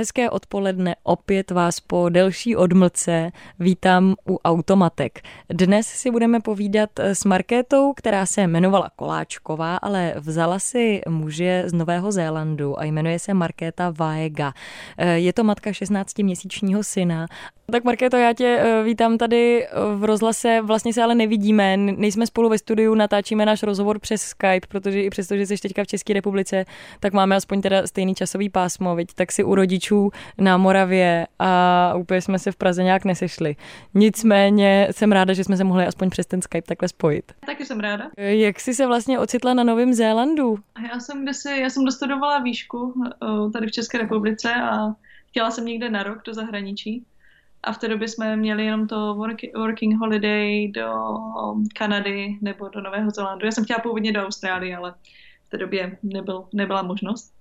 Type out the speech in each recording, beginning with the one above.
Hezké odpoledne, opět vás po delší odmlce vítám u Automatek. Dnes si budeme povídat s Markétou, která se jmenovala Koláčková, ale vzala si muže z Nového Zélandu a jmenuje se Markéta Vaega. Je to matka 16-měsíčního syna tak Markéto, já tě eh, vítám tady eh, v rozhlase, vlastně se ale nevidíme, nejsme spolu ve studiu, natáčíme náš rozhovor přes Skype, protože i přesto, že jsi teďka v České republice, tak máme aspoň teda stejný časový pásmo, viď? tak si u rodičů na Moravě a úplně jsme se v Praze nějak nesešli. Nicméně jsem ráda, že jsme se mohli aspoň přes ten Skype takhle spojit. Taky jsem ráda. Eh, jak jsi se vlastně ocitla na Novém Zélandu? Já jsem, kde si, já jsem dostudovala výšku tady v České republice a chtěla jsem někde na rok do zahraničí a v té době jsme měli jenom to work, working holiday do Kanady nebo do Nového Zélandu. Já jsem chtěla původně do Austrálie, ale v té době nebyl, nebyla možnost.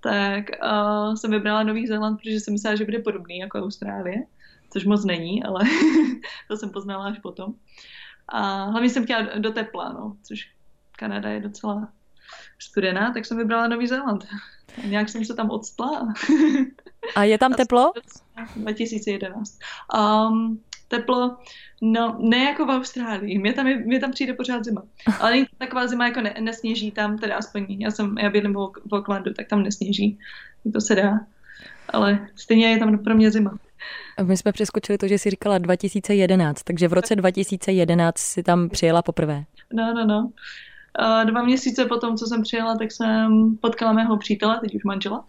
Tak uh, jsem vybrala Nový Zéland, protože jsem myslela, že bude podobný jako Austrálie, což moc není, ale to jsem poznala až potom. A hlavně jsem chtěla do tepla, no, což Kanada je docela studená, tak jsem vybrala Nový Zéland. A nějak jsem se tam odstla. A je tam teplo? 2011. Um, teplo, no ne jako v Austrálii, mě tam, mě tam přijde pořád zima. Ale není taková zima, jako ne, nesněží tam, teda aspoň já jsem, já bydlím v, v Aucklandu, tak tam nesněží, to se dá. Ale stejně je tam pro mě zima. My jsme přeskočili to, že jsi říkala 2011, takže v roce 2011 si tam přijela poprvé. No, no, no. Dva měsíce potom, co jsem přijela, tak jsem potkala mého přítele, teď už manžela.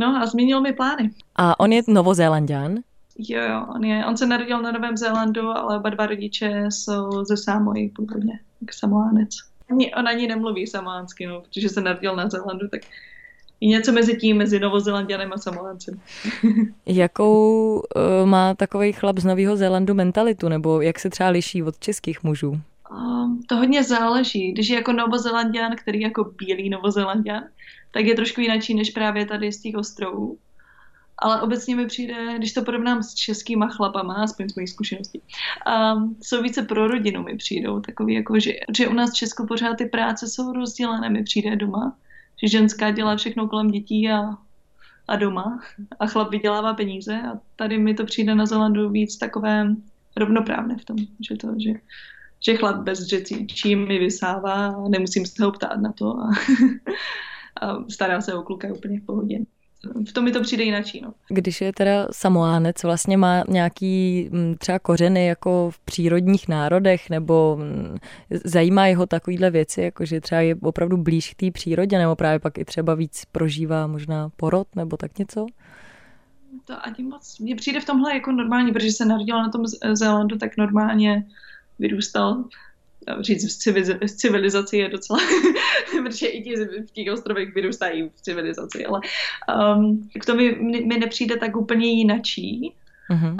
No a změnil mi plány. A on je novozélandian? Jo, jo, on, je, on se narodil na Novém Zélandu, ale oba dva rodiče jsou ze Samoji původně, jako samoánec. Ani, on ani nemluví samoánsky, no, protože se narodil na Zélandu, tak je něco mezi tím, mezi Novozelandianem a Samoáncem. Jakou uh, má takový chlap z Nového Zélandu mentalitu, nebo jak se třeba liší od českých mužů? Um, to hodně záleží. Když je jako Novozelandian, který je jako bílý Novozelandian, tak je trošku jináčí než právě tady z těch ostrovů. Ale obecně mi přijde, když to porovnám s českýma chlapama, aspoň z mojich zkušeností, um, jsou více pro rodinu mi přijdou. Takový jako, že, že u nás v Česku pořád ty práce jsou rozdělené, mi přijde doma. Že ženská dělá všechno kolem dětí a, a doma a chlap vydělává peníze a tady mi to přijde na Zelandu víc takové rovnoprávné v tom, že to, že že chlap bez řecí čím mi vysává nemusím se ho ptát na to a, a stará se o kluka úplně v pohodě. V tom mi to přijde jinak. No. Když je teda samoánec, vlastně má nějaký mm, třeba kořeny jako v přírodních národech, nebo mm, zajímá jeho takovýhle věci, jako že třeba je opravdu blíž k té přírodě, nebo právě pak i třeba víc prožívá možná porod, nebo tak něco? To ani moc. Mně přijde v tomhle jako normálně, protože se narodila na tom Zélandu, tak normálně vyrůstal říct v civilizaci je docela, protože i ti v těch ostrovech vyrůstají v civilizaci, ale um, k tomu mi, mi nepřijde tak úplně jinačí. Mm-hmm.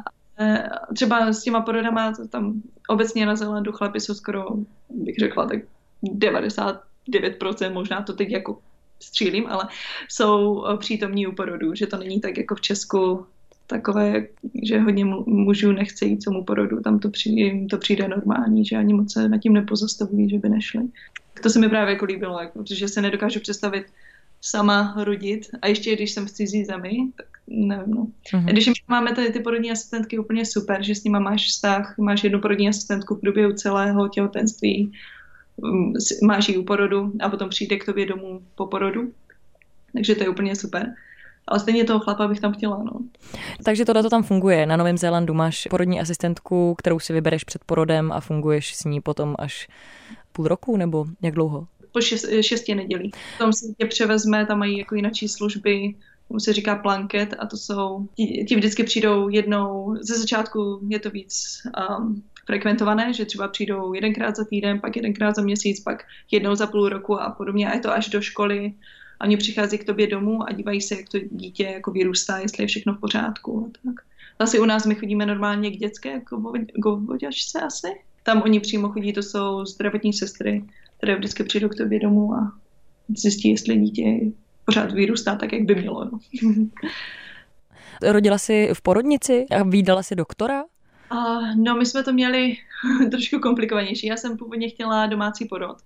Třeba s těma porodama, tam obecně na Zelandu chlapi jsou skoro, bych řekla, tak 99%, možná to teď jako střílím, ale jsou přítomní u porodu, že to není tak jako v Česku, takové, že hodně mužů nechce jít tomu porodu, tam to přijde, jim to přijde normální, že ani moc se nad tím nepozastavují, že by nešli. To se mi právě jako líbilo, jako, protože se nedokážu představit sama rodit a ještě když jsem v cizí zemi, tak nevím, no. Uh-huh. Když máme tady ty porodní asistentky úplně super, že s nima máš vztah, máš jednu porodní asistentku v průběhu celého těhotenství, mm, máš ji u porodu a potom přijde k tobě domů po porodu, takže to je úplně super ale stejně toho chlapa bych tam chtěla. No. Takže tohle to tam funguje. Na Novém Zélandu máš porodní asistentku, kterou si vybereš před porodem a funguješ s ní potom až půl roku nebo jak dlouho? Po šest, šesti nedělí. Tam si tě převezme, tam mají jako jináčí služby, tomu se říká planket a to jsou, ti, ti vždycky přijdou jednou, ze začátku je to víc um, frekventované, že třeba přijdou jedenkrát za týden, pak jedenkrát za měsíc, pak jednou za půl roku a podobně a je to až do školy a oni přichází k tobě domů a dívají se, jak to dítě jako vyrůstá, jestli je všechno v pořádku. Tak. Zase u nás my chodíme normálně k dětské jako govoďačce asi. Tam oni přímo chodí, to jsou zdravotní sestry, které vždycky přijdou k tobě domů a zjistí, jestli dítě pořád vyrůstá tak, jak by mělo. No. Rodila jsi v porodnici a výdala si doktora? Uh, no, my jsme to měli trošku komplikovanější. Já jsem původně chtěla domácí porod,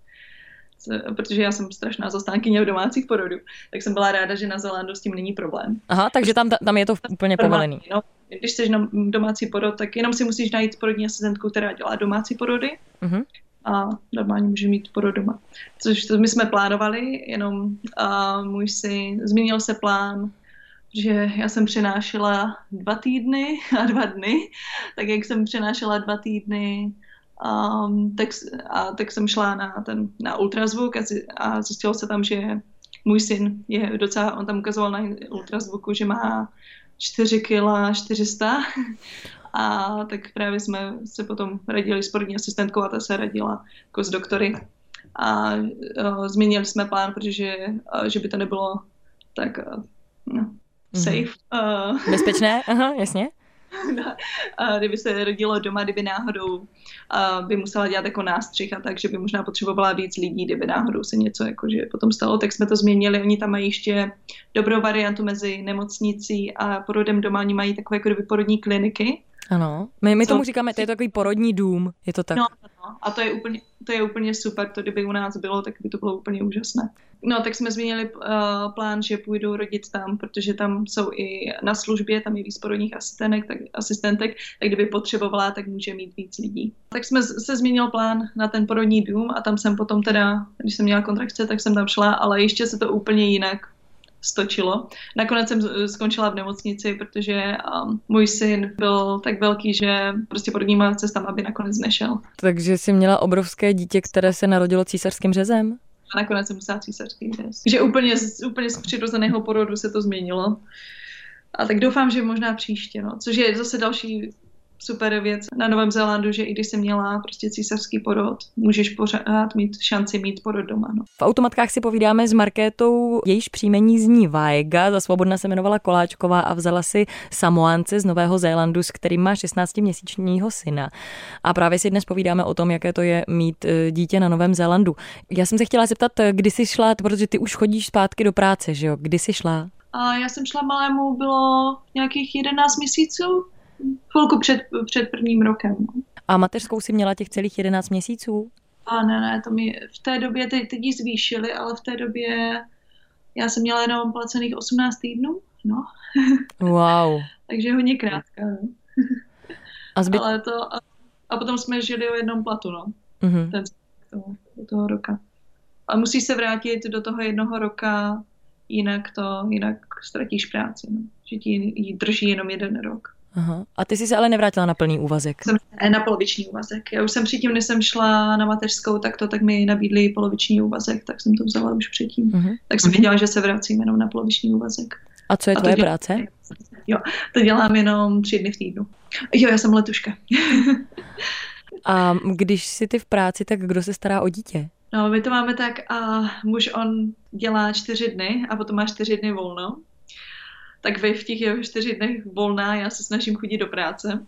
protože já jsem strašná zastánkyně domácích porodů, tak jsem byla ráda, že na Zelandu s tím není problém. Aha, takže tam, tam je to úplně povolený. No, když jsi na domácí porod, tak jenom si musíš najít porodní asistentku, která dělá domácí porody. Uh-huh a normálně může mít porod doma. Což to my jsme plánovali, jenom a můj syn, změnil se plán, že já jsem přenášela dva týdny a dva dny, tak jak jsem přenášela dva týdny, um, tak, a, tak jsem šla na, ten, na ultrazvuk a, a zjistilo se tam, že můj syn je docela, on tam ukazoval na ultrazvuku, že má 4 kg 400 a tak právě jsme se potom radili s porodní asistentkou a ta se radila jako s doktory. A uh, změnili jsme plán, protože uh, že by to nebylo tak uh, no, safe. Mm-hmm. Uh, Bezpečné? Aha, jasně. a kdyby se rodilo doma, kdyby náhodou a by musela dělat jako nástřih a tak, že by možná potřebovala víc lidí, kdyby náhodou se něco jako, že potom stalo, tak jsme to změnili. Oni tam mají ještě dobrou variantu mezi nemocnicí a porodem doma. Oni mají takové jako porodní kliniky, ano, my, my tomu říkáme, to je takový porodní dům, je to tak? No, no, a to je, úplně, to je úplně super, to kdyby u nás bylo, tak by to bylo úplně úžasné. No, tak jsme změnili uh, plán, že půjdu rodit tam, protože tam jsou i na službě, tam je víc porodních asistentek, tak, asistentek, tak kdyby potřebovala, tak může mít víc lidí. Tak jsme se změnil plán na ten porodní dům a tam jsem potom teda, když jsem měla kontrakce, tak jsem tam šla, ale ještě se to úplně jinak stočilo. Nakonec jsem skončila v nemocnici, protože um, můj syn byl tak velký, že prostě porodníma cestama by nakonec nešel. Takže jsi měla obrovské dítě, které se narodilo císařským řezem? A nakonec jsem musela císařský řez. Že úplně, úplně z přirozeného porodu se to změnilo. A tak doufám, že možná příště, no. Což je zase další super věc na Novém Zélandu, že i když jsi měla prostě císařský porod, můžeš pořád mít šanci mít porod doma. No. V automatkách si povídáme s Markétou, jejíž příjmení zní Vajga, za svobodna se jmenovala Koláčková a vzala si Samoance z Nového Zélandu, s kterým má 16-měsíčního syna. A právě si dnes povídáme o tom, jaké to je mít e, dítě na Novém Zélandu. Já jsem se chtěla zeptat, e, kdy jsi šla, protože ty už chodíš zpátky do práce, že jo? Kdy jsi šla? A já jsem šla malému, bylo nějakých 11 měsíců, chvilku před, před prvním rokem. No. A mateřskou si měla těch celých 11 měsíců? A ne, ne, to mi v té době, teď, teď ji zvýšili, ale v té době já jsem měla jenom placených 18 týdnů, no. Wow. Takže hodně krátká, no. A zbyt... Ale to, a, a potom jsme žili o jednom platu, no. Mm-hmm. Ten, toho, do toho roka. A musí se vrátit do toho jednoho roka, jinak to, jinak ztratíš práci, no. Že ti ji drží jenom jeden rok. Aha. A ty jsi se ale nevrátila na plný úvazek? Jsem na poloviční úvazek. Já už jsem předtím, než jsem šla na mateřskou, tak to tak mi nabídli poloviční úvazek, tak jsem to vzala už předtím. Uh-huh. Tak jsem uh-huh. věděla, že se vracím jenom na poloviční úvazek. A co je A tvoje dělám, práce? Jo, to dělám jenom tři dny v týdnu. Jo, já jsem letuška. A když jsi ty v práci, tak kdo se stará o dítě? No, my to máme tak a muž on dělá čtyři dny a potom má čtyři dny volno tak vy v těch jeho čtyři dnech volná, já se snažím chodit do práce.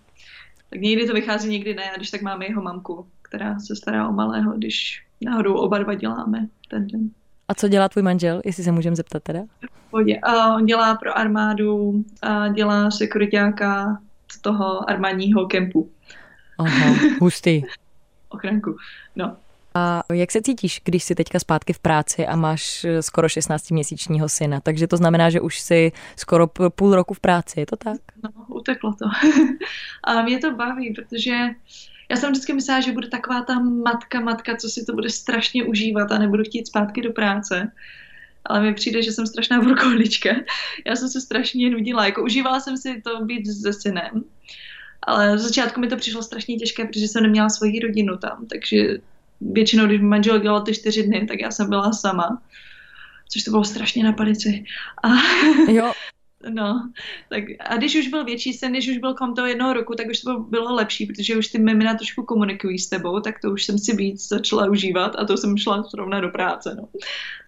Tak někdy to vychází, někdy ne, a když tak máme jeho mamku, která se stará o malého, když náhodou oba dva děláme ten den. A co dělá tvůj manžel, jestli se můžeme zeptat teda? On dělá pro armádu a dělá sekuritáka z toho armádního kempu. Aha, hustý. Ochranku, no. A jak se cítíš, když jsi teďka zpátky v práci a máš eh, skoro 16-měsíčního syna? Takže to znamená, že už jsi skoro půl roku v práci, je to tak? No, uteklo to. a mě to baví, protože já jsem vždycky myslela, že bude taková ta matka, matka, co si to bude strašně užívat a nebudu chtít zpátky do práce. Ale mi přijde, že jsem strašná workoholička. Já jsem se strašně nudila. Jako užívala jsem si to být se synem. Ale z začátku mi to přišlo strašně těžké, protože jsem neměla svoji rodinu tam, takže většinou, když manžel dělal ty čtyři dny, tak já jsem byla sama. Což to bylo strašně na palici. A, jo. No, tak a když už byl větší sen, když už byl kom toho jednoho roku, tak už to bylo lepší, protože už ty mimina trošku komunikují s tebou, tak to už jsem si víc začala užívat a to jsem šla zrovna do práce, no.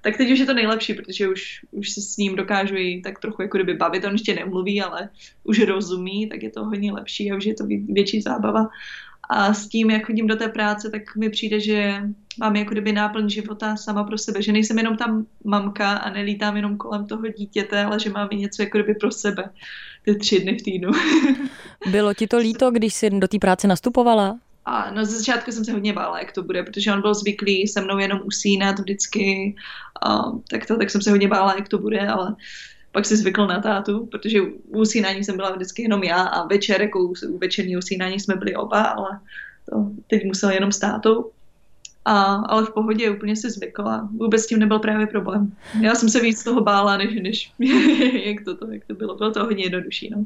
Tak teď už je to nejlepší, protože už, už se s ním dokážu i tak trochu jako kdyby bavit, on ještě nemluví, ale už rozumí, tak je to hodně lepší a už je to větší zábava. A s tím, jak chodím do té práce, tak mi přijde, že mám jako kdyby náplň života sama pro sebe, že nejsem jenom tam mamka a nelítám jenom kolem toho dítěte, ale že mám i něco jako kdyby pro sebe ty tři dny v týdnu. Bylo ti to líto, když jsi do té práce nastupovala? A na začátku jsem se hodně bála, jak to bude, protože on byl zvyklý se mnou jenom usínat vždycky, a, tak, to, tak jsem se hodně bála, jak to bude, ale pak si zvykl na tátu, protože u usínání jsem byla vždycky jenom já a večer, jako u, u večerní usínání jsme byli oba, ale to teď musel jenom s tátou. A, ale v pohodě úplně si zvykla. Vůbec s tím nebyl právě problém. Já jsem se víc toho bála, než, než jak, to, to, jak to bylo. Bylo to hodně jednodušší. No.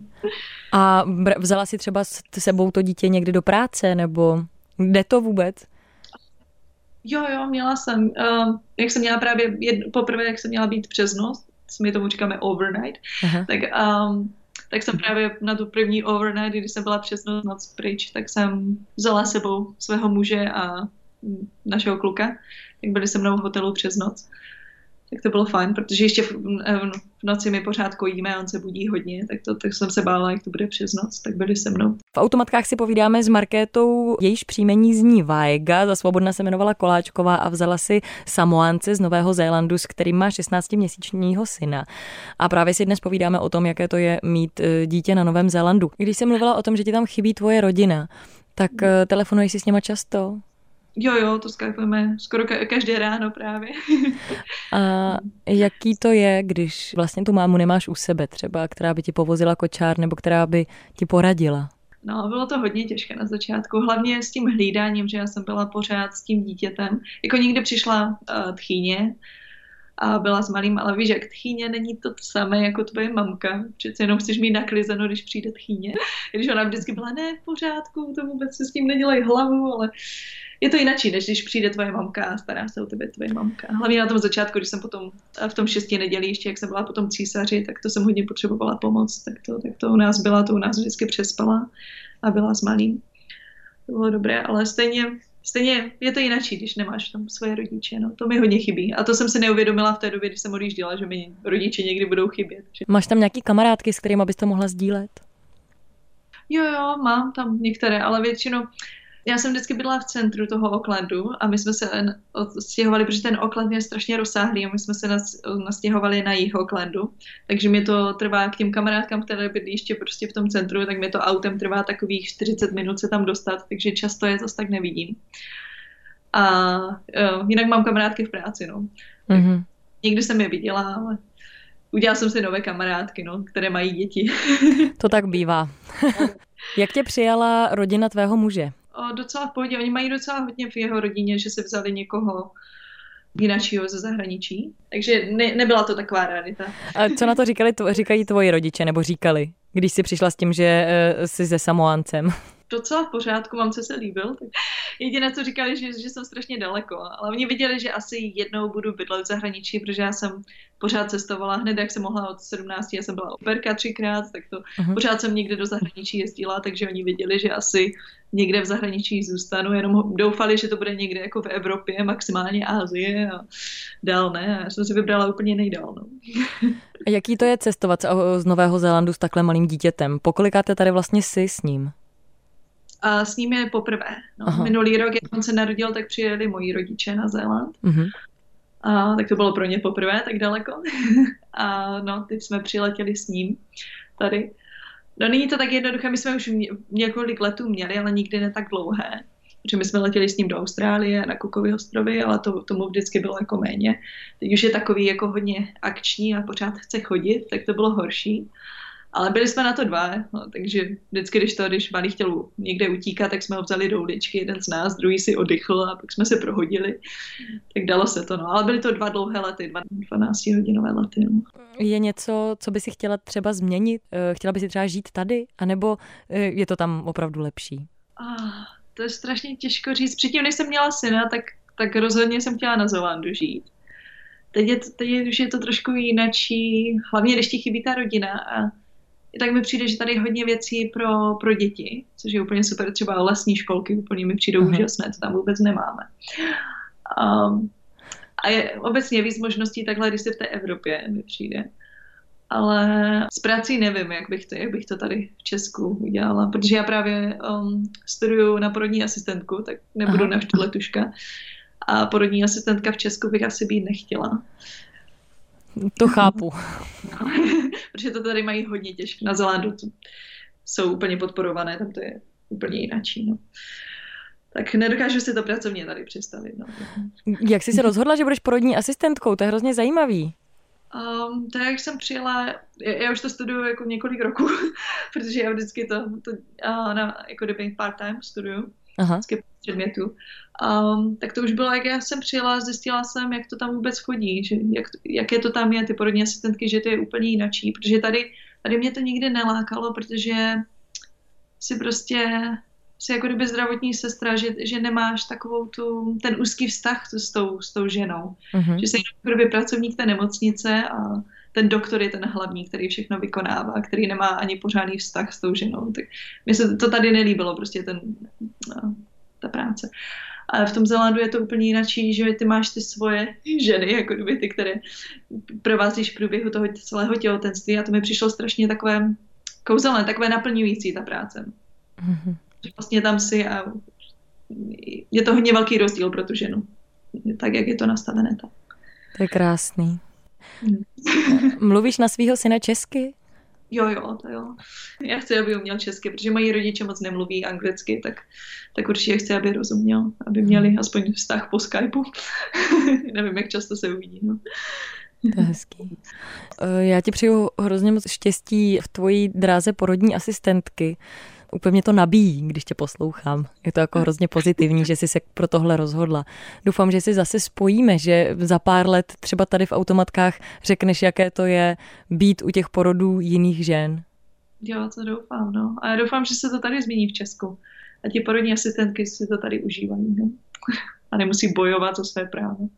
A vzala si třeba s sebou to dítě někdy do práce, nebo jde to vůbec? Jo, jo, měla jsem. Uh, jak jsem měla právě jedno, poprvé, jak jsem měla být přes noc, my tomu říkáme overnight, Aha. tak, um, tak jsem právě na tu první overnight, když jsem byla přes noc, pryč, tak jsem vzala sebou svého muže a našeho kluka, jak byli se mnou v hotelu přes noc tak to bylo fajn, protože ještě v, v noci my pořád kojíme, on se budí hodně, tak, to, tak jsem se bála, jak to bude přes noc, tak byli se mnou. V automatkách si povídáme s Markétou, jejíž příjmení zní Vajga, za svobodna se jmenovala Koláčková a vzala si Samoance z Nového Zélandu, s kterým má 16-měsíčního syna. A právě si dnes povídáme o tom, jaké to je mít e, dítě na Novém Zélandu. Když jsem mluvila o tom, že ti tam chybí tvoje rodina, tak e, telefonuješ si s něma často? Jo, jo, to skypujeme skoro ka- každé ráno právě. A jaký to je, když vlastně tu mámu nemáš u sebe třeba, která by ti povozila kočár nebo která by ti poradila? No, bylo to hodně těžké na začátku, hlavně s tím hlídáním, že já jsem byla pořád s tím dítětem. Jako někdy přišla uh, tchýně a byla s malým, ale víš, jak tchýně není to samé jako tvoje mamka. Přece jenom chceš mít naklizeno, když přijde tchýně. Když ona vždycky byla, ne, v pořádku, to vůbec se s tím nedělej hlavu, ale je to jinak, než když přijde tvoje mamka a stará se o tebe tvoje mamka. Hlavně na tom začátku, když jsem potom v tom šesti nedělí, ještě jak jsem byla potom císaři, tak to jsem hodně potřebovala pomoc, tak to, tak to u nás byla, to u nás vždycky přespala a byla s malým. To bylo dobré, ale stejně, stejně je to jinak, když nemáš tam svoje rodiče, no, to mi hodně chybí. A to jsem si neuvědomila v té době, když jsem odjížděla, že mi rodiče někdy budou chybět. Že... Máš tam nějaký kamarádky, s kterými bys to mohla sdílet? Jo, jo, mám tam některé, ale většinou já jsem vždycky byla v centru toho oklandu a my jsme se stěhovali, protože ten okland je strašně rozsáhlý a my jsme se nastěhovali na jih oklandu, takže mi to trvá k těm kamarádkám, které bydlí ještě prostě v tom centru, tak mi to autem trvá takových 40 minut se tam dostat, takže často je zase tak nevidím. A uh, jinak mám kamarádky v práci, no. Mm-hmm. Někdy jsem je viděla, ale udělala jsem si nové kamarádky, no, které mají děti. to tak bývá. Jak tě přijala rodina tvého muže? Docela v pohodě. Oni mají docela hodně v jeho rodině, že se vzali někoho jináčího ze zahraničí. Takže ne, nebyla to taková realita. A co na to říkali, to, říkají tvoji rodiče, nebo říkali, když jsi přišla s tím, že uh, jsi se Samoancem? Docela v pořádku, mám se líbil. Tak jediné, co říkali, že, že jsem strašně daleko. Ale oni viděli, že asi jednou budu bydlet v zahraničí, protože já jsem pořád cestovala hned, jak jsem mohla od 17, já jsem byla operka třikrát, tak to uh-huh. pořád jsem někde do zahraničí jezdila, takže oni viděli, že asi někde v zahraničí zůstanu, jenom doufali, že to bude někde jako v Evropě, maximálně Ázie a dál ne. Já jsem si vybrala úplně nejdál. No. A jaký to je cestovat z Nového Zélandu s takhle malým dítětem? Pokolikáte tady vlastně si s ním? A s ním je poprvé. No. Minulý rok, jak on se narodil, tak přijeli moji rodiče na Zéland. Uh-huh. A, tak to bylo pro ně poprvé tak daleko. a no, teď jsme přiletěli s ním tady. No není to tak jednoduché, my jsme už několik letů měli, ale nikdy ne tak dlouhé. Protože my jsme letěli s ním do Austrálie, na Cookovy ostrovy, ale to, tomu vždycky bylo jako méně. Teď už je takový jako hodně akční a pořád chce chodit, tak to bylo horší. Ale byli jsme na to dva, no, takže vždycky, když to, když malý chtěl někde utíkat, tak jsme ho vzali do uličky, jeden z nás, druhý si oddychl a pak jsme se prohodili. Tak dalo se to, no. Ale byly to dva dlouhé lety, 12 hodinové lety. No. Je něco, co by si chtěla třeba změnit? Eh, chtěla by si třeba žít tady? A nebo eh, je to tam opravdu lepší? Ah, to je strašně těžko říct. Předtím, než jsem měla syna, tak, tak rozhodně jsem chtěla na Zelandu žít. Teď, je, teď je, už je to trošku jinačí, hlavně když ti chybí ta rodina a tak mi přijde, že tady je hodně věcí pro, pro děti, což je úplně super. Třeba lesní školky úplně mi přijdou uh-huh. úžasné, to tam vůbec nemáme. Um, a je obecně víc možností takhle, když jsi v té Evropě, mi přijde. ale s prací nevím, jak bych to, jak bych to tady v Česku udělala, protože já právě um, studuju na porodní asistentku, tak nebudu na letuška. A porodní asistentka v Česku bych asi být nechtěla. To chápu. No, protože to tady mají hodně těžké. Na Zelandu jsou úplně podporované, tam to je úplně jináčí. No. Tak nedokážu si to pracovně tady představit. No. Jak jsi se rozhodla, že budeš porodní asistentkou? To je hrozně zajímavý. Um, tak jak jsem přijela, já, já už to studuju jako několik roků, protože já vždycky to, to uh, na, jako kdyby part-time studuju, Aha. předmětu. Um, tak to už bylo, jak já jsem přijela, zjistila jsem, jak to tam vůbec chodí, že jak, jaké to tam je, ty porodní asistentky, že to je úplně jinačí, protože tady, tady mě to nikdy nelákalo, protože si prostě jsi jako kdyby zdravotní sestra, že, že nemáš takovou tu, ten úzký vztah tu, s, tou, s tou ženou. Mm-hmm. Že jsi jako kdyby pracovník té nemocnice a ten doktor je ten hlavní, který všechno vykonává, který nemá ani pořádný vztah s tou ženou. Tak mi se to tady nelíbilo, prostě ten, ta práce. Ale v tom Zelandu je to úplně jináčí, že ty máš ty svoje ženy, jako kdyby ty, které provázíš v průběhu toho celého těhotenství a to mi přišlo strašně takové kouzelné, takové naplňující ta práce. Mm-hmm vlastně tam si a je to hodně velký rozdíl pro tu ženu. Tak, jak je to nastavené. Tak. To je krásný. Hmm. Mluvíš na svého syna česky? Jo, jo, to jo. Já chci, aby uměl česky, protože moji rodiče moc nemluví anglicky, tak, tak určitě chci, aby rozuměl, aby měli aspoň vztah po Skypeu. Nevím, jak často se uvidí. No. To je hezký. Eh, já ti přeju hrozně moc štěstí v tvojí dráze porodní asistentky úplně to nabíjí, když tě poslouchám. Je to jako hrozně pozitivní, že jsi se pro tohle rozhodla. Doufám, že si zase spojíme, že za pár let třeba tady v automatkách řekneš, jaké to je být u těch porodů jiných žen. Jo, to doufám, no. A já doufám, že se to tady změní v Česku. A ti porodní asistentky si to tady užívají, no. A nemusí bojovat o své právo.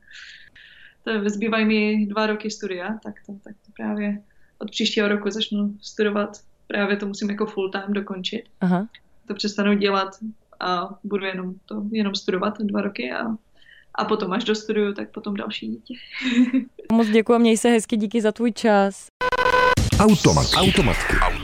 To zbývají mi dva roky studia, tak to, tak to právě od příštího roku začnu studovat právě to musím jako full time dokončit. Aha. To přestanu dělat a budu jenom to jenom studovat dva roky a, a potom až do studiu, tak potom další dítě. Moc děkuji, měj se hezky, díky za tvůj čas. Automat. Automatky. Automatky.